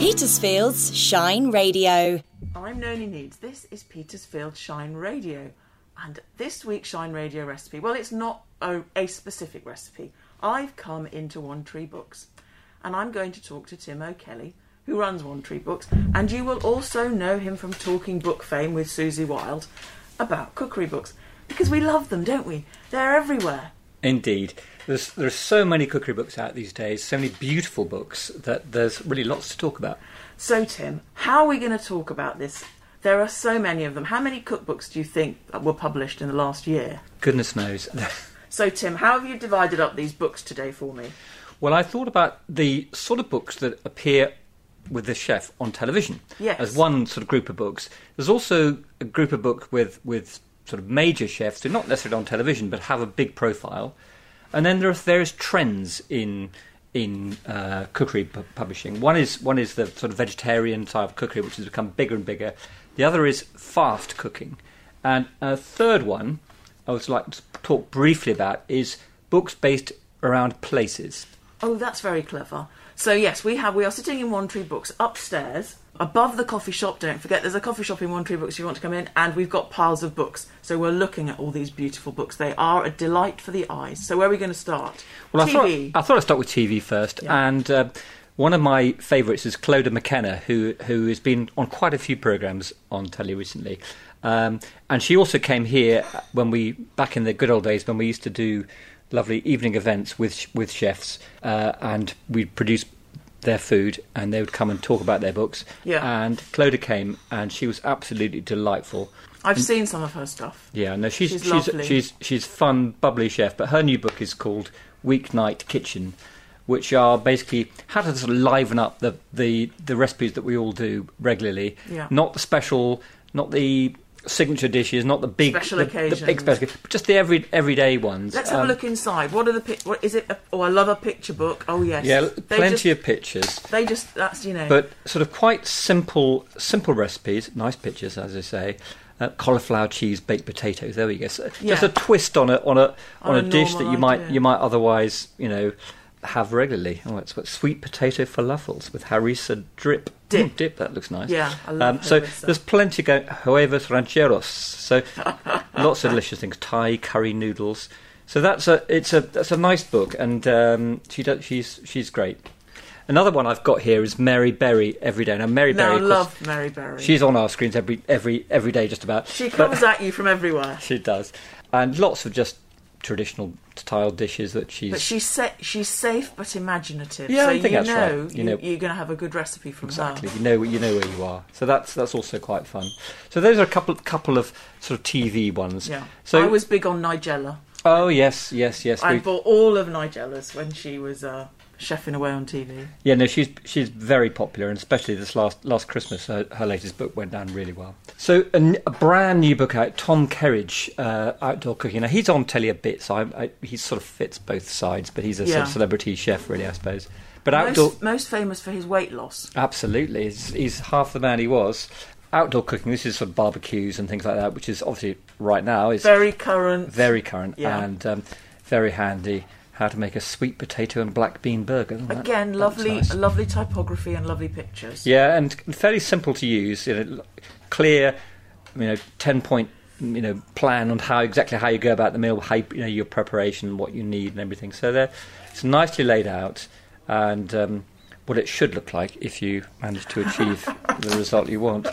Petersfield's Shine Radio. I'm Noni Needs. This is Petersfield Shine Radio. And this week's Shine Radio recipe, well, it's not a, a specific recipe. I've come into One Tree Books and I'm going to talk to Tim O'Kelly, who runs One Tree Books, and you will also know him from Talking Book Fame with Susie Wild about cookery books because we love them, don't we? They're everywhere. Indeed. There's, there's so many cookery books out these days, so many beautiful books that there's really lots to talk about. So, Tim, how are we going to talk about this? There are so many of them. How many cookbooks do you think were published in the last year? Goodness knows. So, Tim, how have you divided up these books today for me? well, I thought about the sort of books that appear with the chef on television Yes. as one sort of group of books. There's also a group of books with, with sort of major chefs who are not necessarily on television but have a big profile. And then there are various trends in in uh, cookery pu- publishing. One is one is the sort of vegetarian type of cookery, which has become bigger and bigger. The other is fast cooking, and a third one I would like to talk briefly about is books based around places. Oh, that's very clever. So yes, we have we are sitting in One Tree Books upstairs above the coffee shop. Don't forget, there's a coffee shop in One Tree Books if you want to come in, and we've got piles of books. So we're looking at all these beautiful books. They are a delight for the eyes. So where are we going to start? Well, I thought, I thought I'd start with TV first. Yeah. And uh, one of my favourites is Clodagh McKenna, who, who has been on quite a few programmes on telly recently. Um, and she also came here when we, back in the good old days, when we used to do lovely evening events with, with chefs, uh, and we'd produce their food and they would come and talk about their books. Yeah. And Clodagh came and she was absolutely delightful. I've seen some of her stuff. Yeah, no, she's She's she's lovely. she's she's fun, bubbly chef. But her new book is called Weeknight Kitchen, which are basically how to sort of liven up the the the recipes that we all do regularly. Yeah. Not the special, not the signature dishes, not the big Special the, the big special, but just the every everyday ones. Let's have Um, a look inside. What are the pic- what is it? Oh, I love a picture book. Oh yes. Yeah, They plenty just, of pictures. They just that's you know. but sort of quite simple simple recipes nice pictures as i say uh, cauliflower cheese baked potatoes there we go so just a twist on a on a on, On a, a dish that you might you might otherwise you know have regularly oh it's got sweet potato falafels with harissa drip Dip. Mm, dip that looks nice Yeah, I love um, so there's plenty going huevos rancheros so lots of delicious things thai curry noodles so that's a it's a that's a nice book and um, she does she's she's great Another one I've got here is Mary Berry Every Day. Now, Mary I Berry, course, love Mary Berry. she's on our screens every every every day, just about. she But- comes at you from everywhere. she does, and lots of just traditional style dishes that she's. But she's sa- she's safe but imaginative. Yeah, so I think you that's know, right. You you know- you're going to have a good recipe from Exactly, her. you know you know where you are. So that's that's also quite fun. So those are a couple couple of sort of TV ones. Yeah. So I was big on Nigella. oh yes yes yes. I we- bought all of Nigella's when she was uh, chefing away on TV. Yeah, no, she's she's very popular, and especially this last last Christmas, her, her latest book went down really well. So a, n- a brand new book out, Tom Kerridge, uh, outdoor cooking. Now he's on telly a bit, so I, I, he sort of fits both sides, but he's a sort of celebrity chef, really, I suppose. But outdoor, Most, most famous for his weight loss. absolutely, he's, he's half the man he was. Outdoor cooking, this is sort of barbecues and things like that, which is obviously right now is Very current. very current Yeah. and um, very handy. How to make a sweet potato and black bean burger. That- Again, lovely, nice. lovely typography and lovely pictures. Yeah, and fairly simple to use. You know, clear, you know, ten point, you know, plan on how exactly how you go about the meal, how you, you know your preparation, what you need, and everything. So there, it's nicely laid out, and um, what it should look like if you manage to achieve the result you want.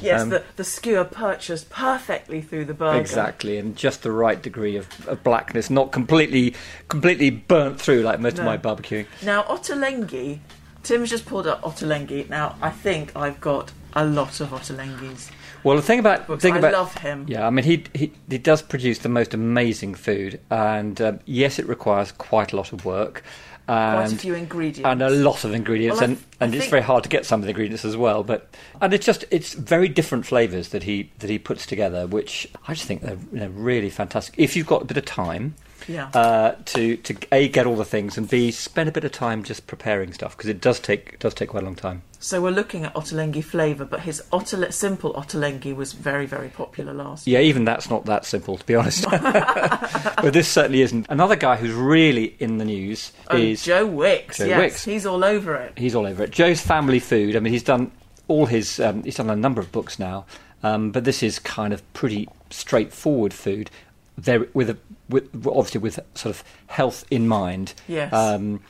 Yes, Um, the, the skewer purchased perfectly through the burger. Exactly, and just the right degree of, of blackness, not completely completely burnt through like most of my barbecuing. Now, Ottolenghi, Tim's just pulled up Ottolenghi. Now, I think I've got a lot of Ottolenghi's Well, the thing about books. thing I about love him. Yeah, I mean, he, he he does produce the most amazing food, and um, yes, it requires quite a lot of work, Quite and a few ingredients. and a lot of ingredients, Well, and, and it's very hard to get some of the ingredients as well. But and it's just it's very different flavors that he that he puts together, which I just think they're know, really fantastic. If you've got a bit of time, Yeah. Uh, to to a get all the things and b spend a bit of time just preparing stuff because it does take does take quite a long time. So we're looking at ottolenghi flavour, but his ottole- simple ottolenghi was very, very popular last. Year. Yeah, even that's not that simple to be honest. but this certainly isn't. Another guy who's really in the news Oh, is Joe Wicks. Joe yes, Wicks. he's all over it. he's all over it. Joe's Family Food. I mean, he's done all his. Um, he's done a number of books now, um, but this is kind of pretty straightforward food. There, with, a, with obviously with sort of health in mind. Yes. Um,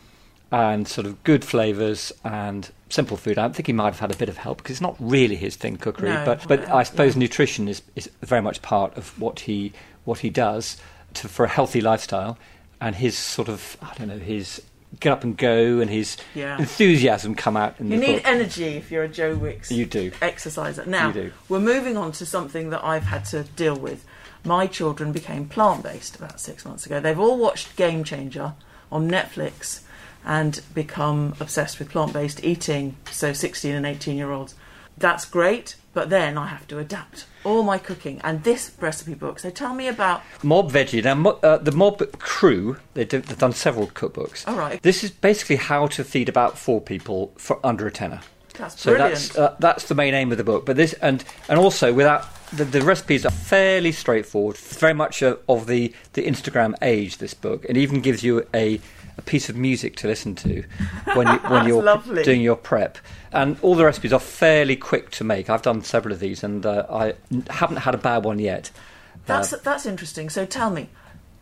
and sort of good flavours and simple food. I think he might have had a bit of help because it's not really his thing, cookery. No, but but I suppose yeah. nutrition is, is very much part of what he what he does to, for a healthy lifestyle. And his sort of I don't know his get up and go and his Yeah. enthusiasm come out in You need book. energy if you're a Joe Wicks You do. exerciser. Now, we're moving on to something that I've had to deal with. My children became plant based about six months ago. They've all watched Game Changer on Netflix and become obsessed with plant based eating, so 16 and 18 year olds. That's great, but then I have to adapt all my cooking and this recipe book. So tell me about. Mob Veggie. Now, uh, the Mob crew, they do, they've done several cookbooks. All right. This is basically how to feed about four people for under a tenner. That's So brilliant. that's uh, that's the main aim of the book. But this and and also without the, the recipes are fairly straightforward. Very much uh, of the the Instagram age. This book and even gives you a a piece of music to listen to when you when you're lovely. doing your prep. And all the recipes are fairly quick to make. I've done several of these, and uh, I haven't had a bad one yet. That's Uh, that's interesting. So tell me,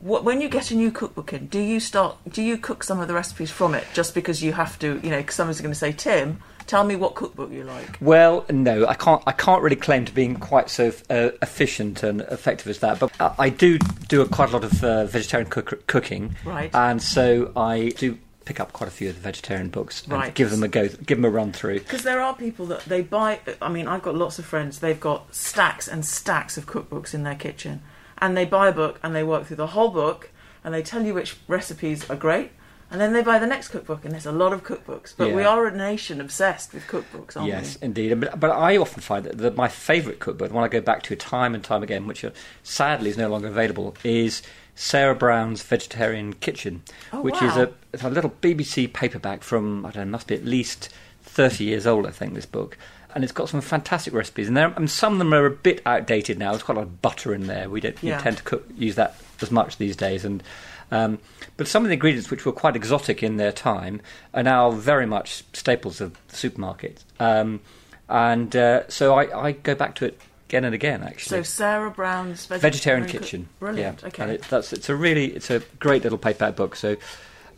what, when you get a new cookbook in, do you start? Do you cook some of the recipes from it just because you have to? You know, 'cause someone's going to say, Tim, tell me what cookbook you like. Well, no, I can't. I can't really claim to being quite so uh, efficient and effective as that. But I, I do do a, quite a lot of uh, vegetarian cook- cooking, Right. And so I do pick up quite a few of the vegetarian books and Right. give them a go, give them a run through. Because there are people that they buy. I mean, I've got lots of friends. They've got stacks and stacks of cookbooks in their kitchen, and they buy a book and they work through the whole book, and they tell you which recipes are great. And then they buy the next cookbook, and there's a lot of cookbooks. But we are a nation obsessed with cookbooks, aren't Yes, indeed. But, but I often find that, that my favourite cookbook, the one I go back to time and time again, which sadly is no longer available, is Sarah Brown's Vegetarian Kitchen, Oh, which is a, it's a little BBC paperback from, I don't know, must be at least 30 years old, I think, this book. And it's got some fantastic recipes, and, there, and some of them are a bit outdated now. There's quite a lot of butter in there. We don't we Yeah. tend to cook, use that as much these days, and um, but some of the ingredients which were quite exotic in their time are now very much staples of supermarkets. Um, and uh, so I, I go back to it again and again. Actually. So Sarah Brown's vegetarian cook- kitchen. Brilliant. Yeah. Okay. And it, that's it's a really it's a great little paperback book. So,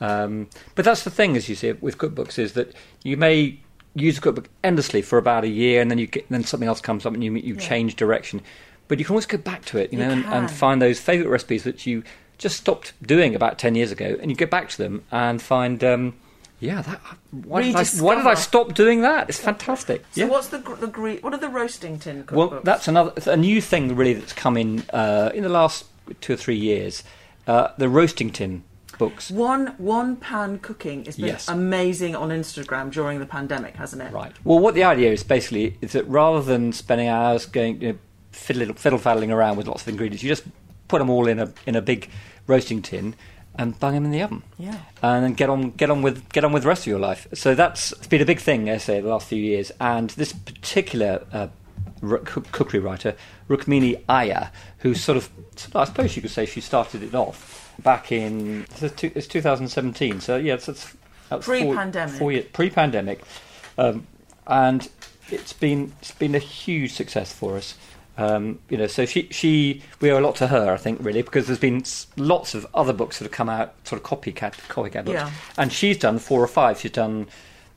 um, but that's the thing, as you see with cookbooks, is that you may use a cookbook endlessly for about a year, and then you get, then something else comes up, and you you Yeah. change direction. But you can always go back to it, you You know, and, and find those favourite recipes that you just stopped doing about ten years ago, and you go back to them and find. Um, yeah, that, why, did I, why did I stop doing that? It's fantastic. So yeah. what's the the gre- what are the roasting tin cookbooks? Well, that's another a new thing really that's come in uh, in the last two or three years. Uh, the roasting tin books. one one pan cooking has been Yes. amazing on Instagram during the pandemic, hasn't it? Right. Well, what the idea is basically is that rather than spending hours going you know, fiddle fiddle faddling around with lots of ingredients, you just put them all in a in a big roasting tin and bung them in the oven. Yeah. and then get on get on with get on with the rest of your life. So that's it's been a big thing, I say, the last few years. And this particular uh, cookery writer, Rukmini Iyer, who sort of, I suppose you could say she started it off back in it's two- it's 2017. So yeah, it's, that's Pre-pandemic. four years pre-pandemic, um, and it's been it's been a huge success for us. Um, you know, so she she we owe a lot to her, I think, really, because there's been lots of other books that have come out, sort of copycat copycat books, Yeah. and she's done four or five. She's done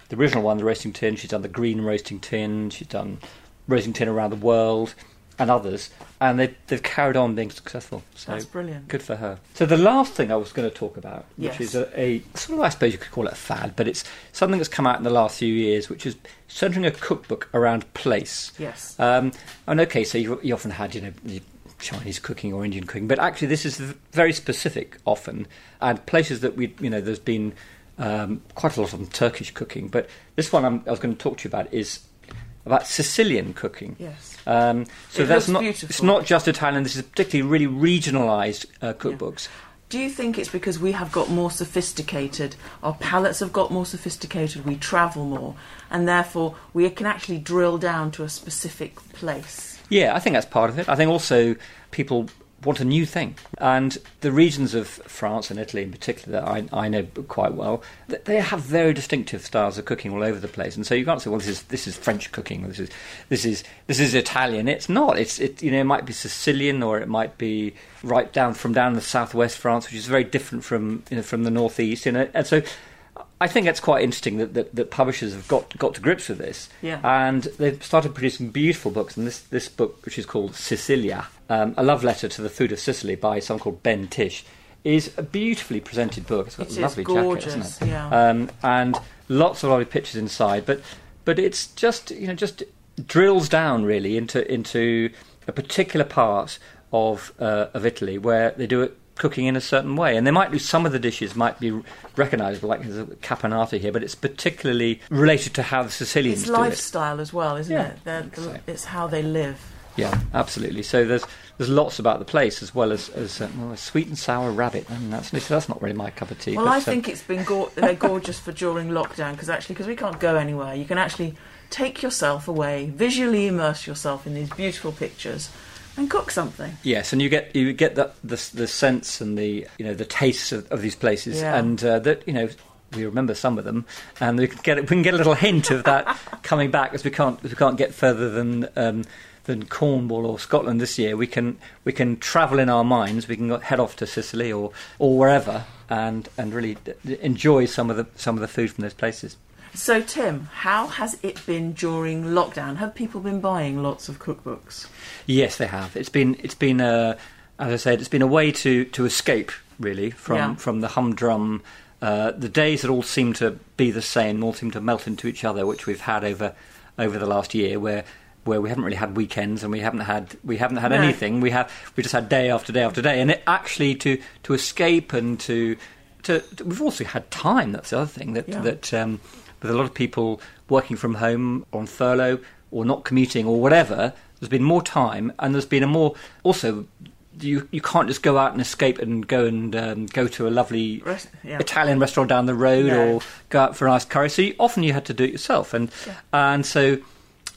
the original one, the roasting tin. She's done the green roasting tin. She's done roasting tin around the world, and others, and they they've carried on being successful. So That's brilliant. Good for her. So the last thing I was going to talk about, which Yes. is a, a sort of, I suppose you could call it a fad, but it's something that's come out in the last few years, which is centering a cookbook around place. Yes. Um, and okay, so you, you often had, you know, Chinese cooking or Indian cooking, but actually this is very specific often, and places that we, you know, there's been um, quite a lot of Turkish cooking, but this one I'm, I was going to talk to you about is about Sicilian cooking. Yes. Um, so It that's not beautiful. it's not just Italian. This is particularly really regionalised uh, cookbooks. Do you think it's because we have got more sophisticated, our palates have got more sophisticated, we travel more, and therefore we can actually drill down to a specific place? Yeah, I think that's part of it. I think also people want a new thing. And the regions of France and Italy in particular that I, I know quite well, they have very distinctive styles of cooking all over the place. And so you can't say, well, this is this is French cooking, this is this is this is Italian. It's not. It's it you know it might be Sicilian or it might be right down from down the southwest France, which is very different from you know from the northeast. You know, and so I think it's quite interesting that, that, that, publishers have got got to grips with this, yeah. and they've started producing beautiful books. And this this book, which is called Sicilia, um, a love letter to the food of Sicily by someone called Ben Tish, is a beautifully presented book. It's got it a lovely gorgeous, jacket, isn't it? Yeah. Um, and lots of lovely pictures inside. But but it's just you know just drills down really into into a particular part of uh, of Italy where they do it cooking in a certain way. And there might be some of the dishes might be recognisable, like there's a caponata here, but it's particularly related to how the Sicilians it's do lifestyle as well, isn't Yeah, it? So. It's how they live. Yeah, absolutely. So there's there's lots about the place as well as as uh, well, a sweet and sour rabbit. And that's that's not really my cup of tea. Well, I uh, think it's been go- they're gorgeous for during lockdown because actually, because we can't go anywhere, you can actually take yourself away, visually immerse yourself in these beautiful pictures, and cook something. Yes, and you get you get the the, the sense and the you know the tastes of, of these places, Yeah. and uh, that you know we remember some of them, and we can get we can get a little hint of that coming back as we can't as we can't get further than. Um, than Cornwall or Scotland this year, we can we can travel in our minds. We can head off to Sicily or, or wherever, and and really enjoy some of the some of the food from those places. So, Tim, how has it been during lockdown? Have people been buying lots of cookbooks? Yes, they have. It's been it's been a as I said, it's been a way to to escape really from Yeah. from the humdrum. Uh, the days that all seem to be the same, all seem to melt into each other, which we've had over over the last year, where where we haven't really had weekends and we haven't had we haven't had No. anything. We have we just had day after day after day, and it actually to to escape and to to, to- we've also had time. That's the other thing that Yeah. that um, with a lot of people working from home on furlough or not commuting or whatever, there's been more time and there's been a more also. You you can't just go out and escape and go and um, go to a lovely Rest- yeah. Italian restaurant down the road No. or go out for a nice curry. So you, often you had to do it yourself, and Yeah. and so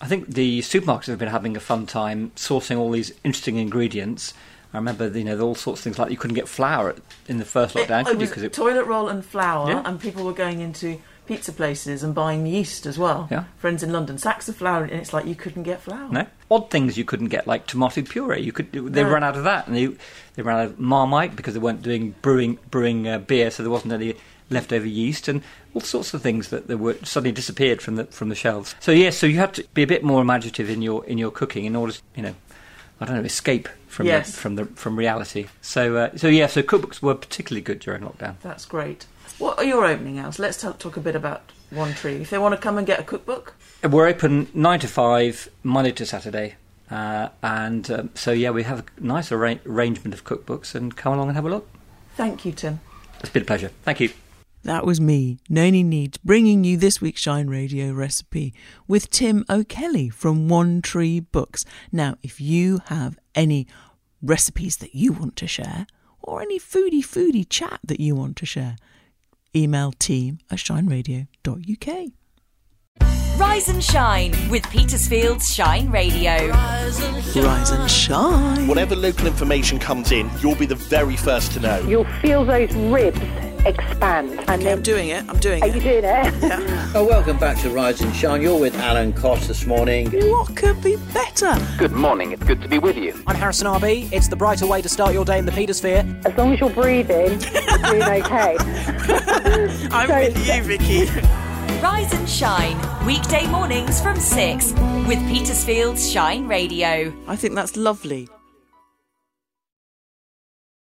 I think the supermarkets have been having a fun time sourcing all these interesting ingredients. I remember, you know, all sorts of things like you couldn't get flour in the first lockdown, it, could it you? Because toilet roll and flour, Yeah. and people were going into pizza places and buying yeast as well. Yeah. Friends in London, sacks of flour, and it's like you couldn't get flour. no odd things you couldn't get, like tomato puree. You could they No. ran out of that, and they they ran out of Marmite because they weren't doing brewing brewing uh, beer, so there wasn't any leftover yeast and all sorts of things that they were suddenly disappeared from the from the shelves. So yes, so you had to be a bit more imaginative in your in your cooking in order to you know. I don't know, escape from Yes. the, from the from reality. So uh, so yeah, so cookbooks were particularly good during lockdown. That's great. What are your opening hours? Let's talk, talk a bit about One Tree. If they want to come and get a cookbook, We're open nine to five, Monday to Saturday, uh, and um, so yeah, we have a nice arra- arrangement of cookbooks. And come along and have a look. thank you, Tim. It's been a pleasure. Thank you. That was me, Noni Needs, bringing you this week's Shine Radio recipe with Tim O'Kelly from One Tree Books. Now, if you have any recipes that you want to share, or any foodie foodie chat that you want to share, email team at shineradio.uk. Rise and shine with Petersfield's Shine Radio. Rise and shine. Whatever local information comes in, you'll be the very first to know. You'll feel those ribs expand. And then, doing it. I'm doing it. are you doing it? Oh, welcome back to Rise and Shine. You're with Alan Cost this morning. What could be better? Good morning, it's good to be with you. I'm Harrison RB. It's the brighter way to start your day in the Petersphere. As long as you're breathing, you're doing okay. I'm So- with you, Vicky. Rise and shine weekday mornings from 6 with Petersfield's Shine Radio. I think that's lovely.